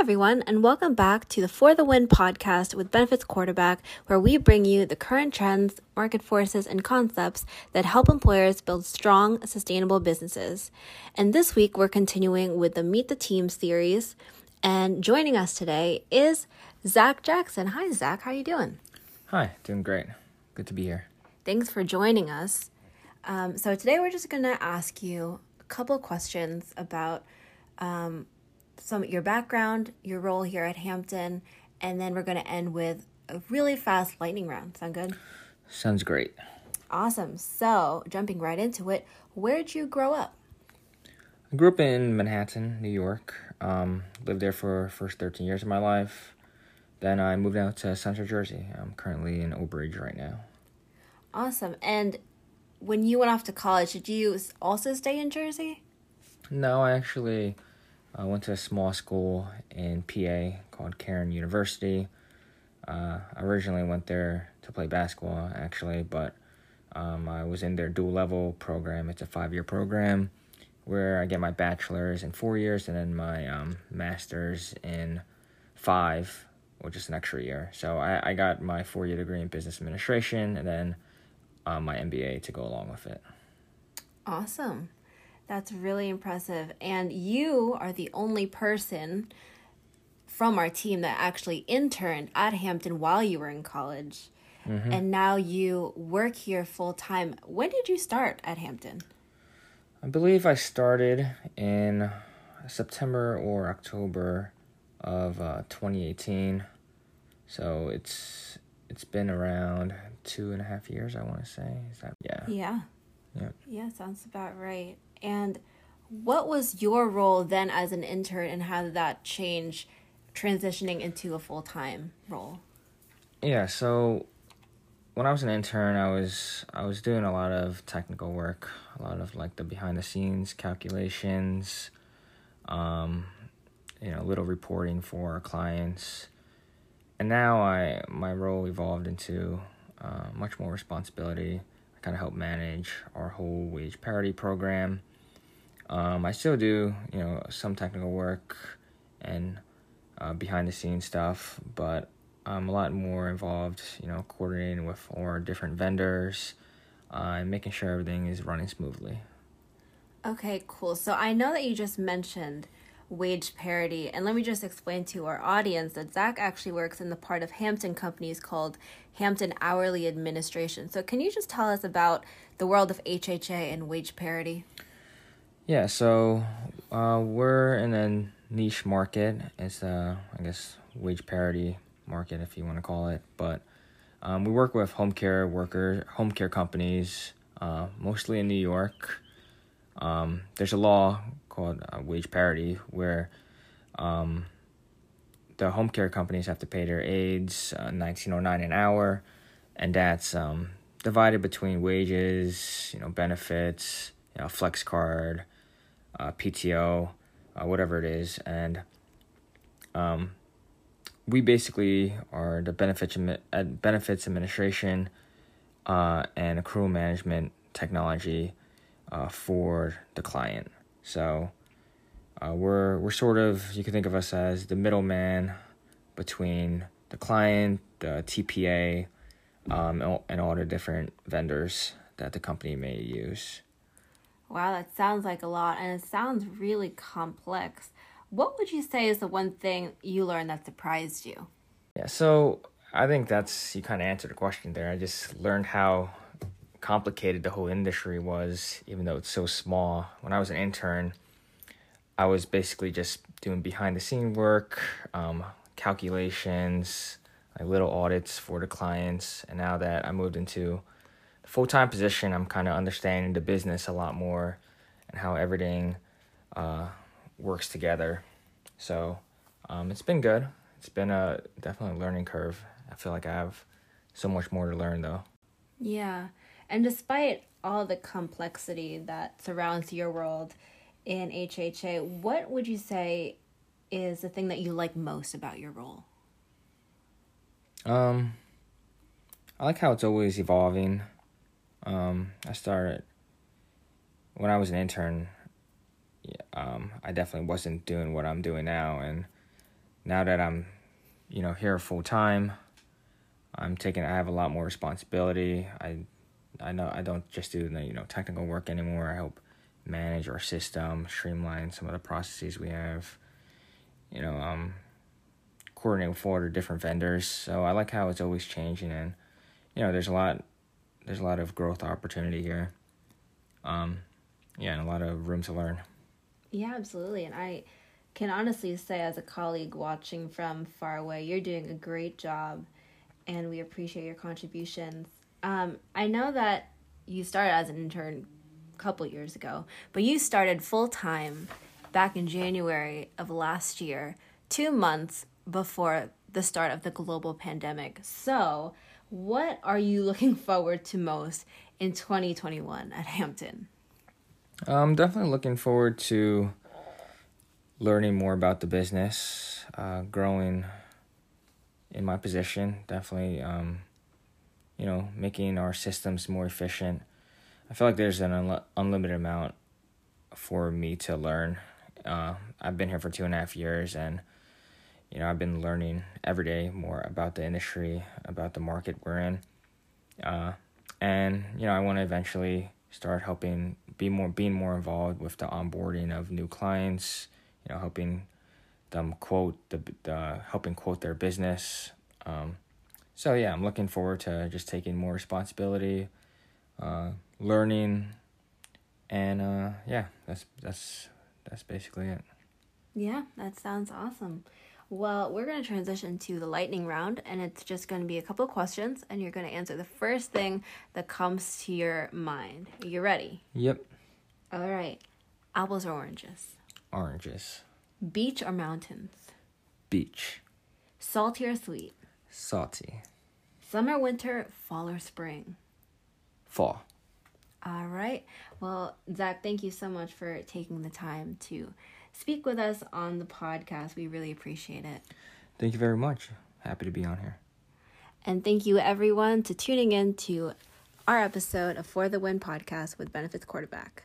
everyone, and welcome back to the For the Win podcast with Benefits Quarterback, where we bring you the current trends, market forces, and concepts that help employers build strong, sustainable businesses. And this week, we're continuing with the Meet the Team series. And joining us today is Zach Jackson. Hi, Zach. How are you doing? Hi, doing great. Good to be here. Thanks for joining us. Um, so today, we're just going to ask you a couple questions about. Um, some your background, your role here at Hampton, and then we're going to end with a really fast lightning round. Sound good? Sounds great. Awesome. So, jumping right into it, where'd you grow up? I grew up in Manhattan, New York. Um, lived there for first 13 years of my life. Then I moved out to Central Jersey. I'm currently in Oak right now. Awesome. And when you went off to college, did you also stay in Jersey? No, I actually I went to a small school in PA called Cairn University. Uh, I originally went there to play basketball, actually, but um, I was in their dual level program. It's a five year program where I get my bachelor's in four years and then my um, master's in five, which is an extra year. So I, I got my four year degree in business administration and then uh, my MBA to go along with it. Awesome. That's really impressive. And you are the only person from our team that actually interned at Hampton while you were in college. Mm-hmm. And now you work here full time. When did you start at Hampton? I believe I started in September or October of uh, 2018. So it's it's been around two and a half years. I want to say is that yeah yeah yeah yeah sounds about right. And what was your role then as an intern, and how did that change transitioning into a full time role? Yeah, so when I was an intern, I was I was doing a lot of technical work, a lot of like the behind the scenes calculations, um, you know, little reporting for our clients. And now I my role evolved into uh, much more responsibility. I kind of help manage our whole wage parity program um, I still do, you know, some technical work and uh, behind the scenes stuff, but I'm a lot more involved, you know, coordinating with our different vendors uh, and making sure everything is running smoothly. Okay, cool. So I know that you just mentioned wage parity, and let me just explain to our audience that Zach actually works in the part of Hampton companies called Hampton Hourly Administration. So can you just tell us about the world of HHA and wage parity? Yeah, so uh, we're in a niche market. It's a, I guess, wage parity market, if you want to call it. But um, we work with home care workers, home care companies, uh, mostly in New York. Um, there's a law called uh, wage parity where um, the home care companies have to pay their aides uh, 1909 an hour, and that's um, divided between wages, you know, benefits, you know, flex card, uh, PTO, uh, whatever it is, and um, we basically are the benefits benefits administration uh, and accrual management technology uh, for the client. So uh, we're we're sort of you can think of us as the middleman between the client, the TPA, um, and all the different vendors that the company may use. Wow, that sounds like a lot and it sounds really complex. What would you say is the one thing you learned that surprised you? Yeah, so I think that's you kind of answered the question there. I just learned how complicated the whole industry was, even though it's so small. When I was an intern, I was basically just doing behind the scene work, um, calculations, like little audits for the clients. And now that I moved into full time position, I'm kind of understanding the business a lot more and how everything uh, works together. So um, it's been good. It's been a definitely a learning curve. I feel like I have so much more to learn though. Yeah, and despite all the complexity that surrounds your world in HHA, what would you say is the thing that you like most about your role? Um, I like how it's always evolving. Um, I started when I was an intern. Um, I definitely wasn't doing what I'm doing now, and now that I'm, you know, here full time, I'm taking. I have a lot more responsibility. I, I know I don't just do the you know technical work anymore. I help manage our system, streamline some of the processes we have. You know, um, coordinate with four different vendors. So I like how it's always changing, and you know, there's a lot, there's a lot of growth opportunity here. Um, yeah, and a lot of room to learn. Yeah, absolutely, and I can honestly say, as a colleague watching from far away, you're doing a great job, and we appreciate your contributions. Um, I know that you started as an intern a couple years ago, but you started full time back in January of last year, two months before the start of the global pandemic. So, what are you looking forward to most in 2021 at Hampton? I'm definitely looking forward to learning more about the business, uh, growing in my position. Definitely, um, you know, making our systems more efficient. I feel like there's an un- unlimited amount for me to learn. Uh, I've been here for two and a half years, and you know, I've been learning every day more about the industry, about the market we're in. Uh, and, you know, I want to eventually start helping be more, being more involved with the onboarding of new clients, you know, helping them quote the, the helping quote their business. Um, so yeah, I'm looking forward to just taking more responsibility, uh, learning, and uh, yeah, that's that's that's basically it. Yeah, that sounds awesome. Well, we're going to transition to the lightning round, and it's just going to be a couple of questions, and you're going to answer the first thing that comes to your mind. Are you ready? Yep. All right. Apples or oranges? Oranges. Beach or mountains? Beach. Salty or sweet? Salty. Summer, winter, fall, or spring? Fall. All right. Well, Zach, thank you so much for taking the time to speak with us on the podcast. We really appreciate it. Thank you very much. Happy to be on here. And thank you, everyone, to tuning in to our episode of For the Win podcast with Benefits Quarterback.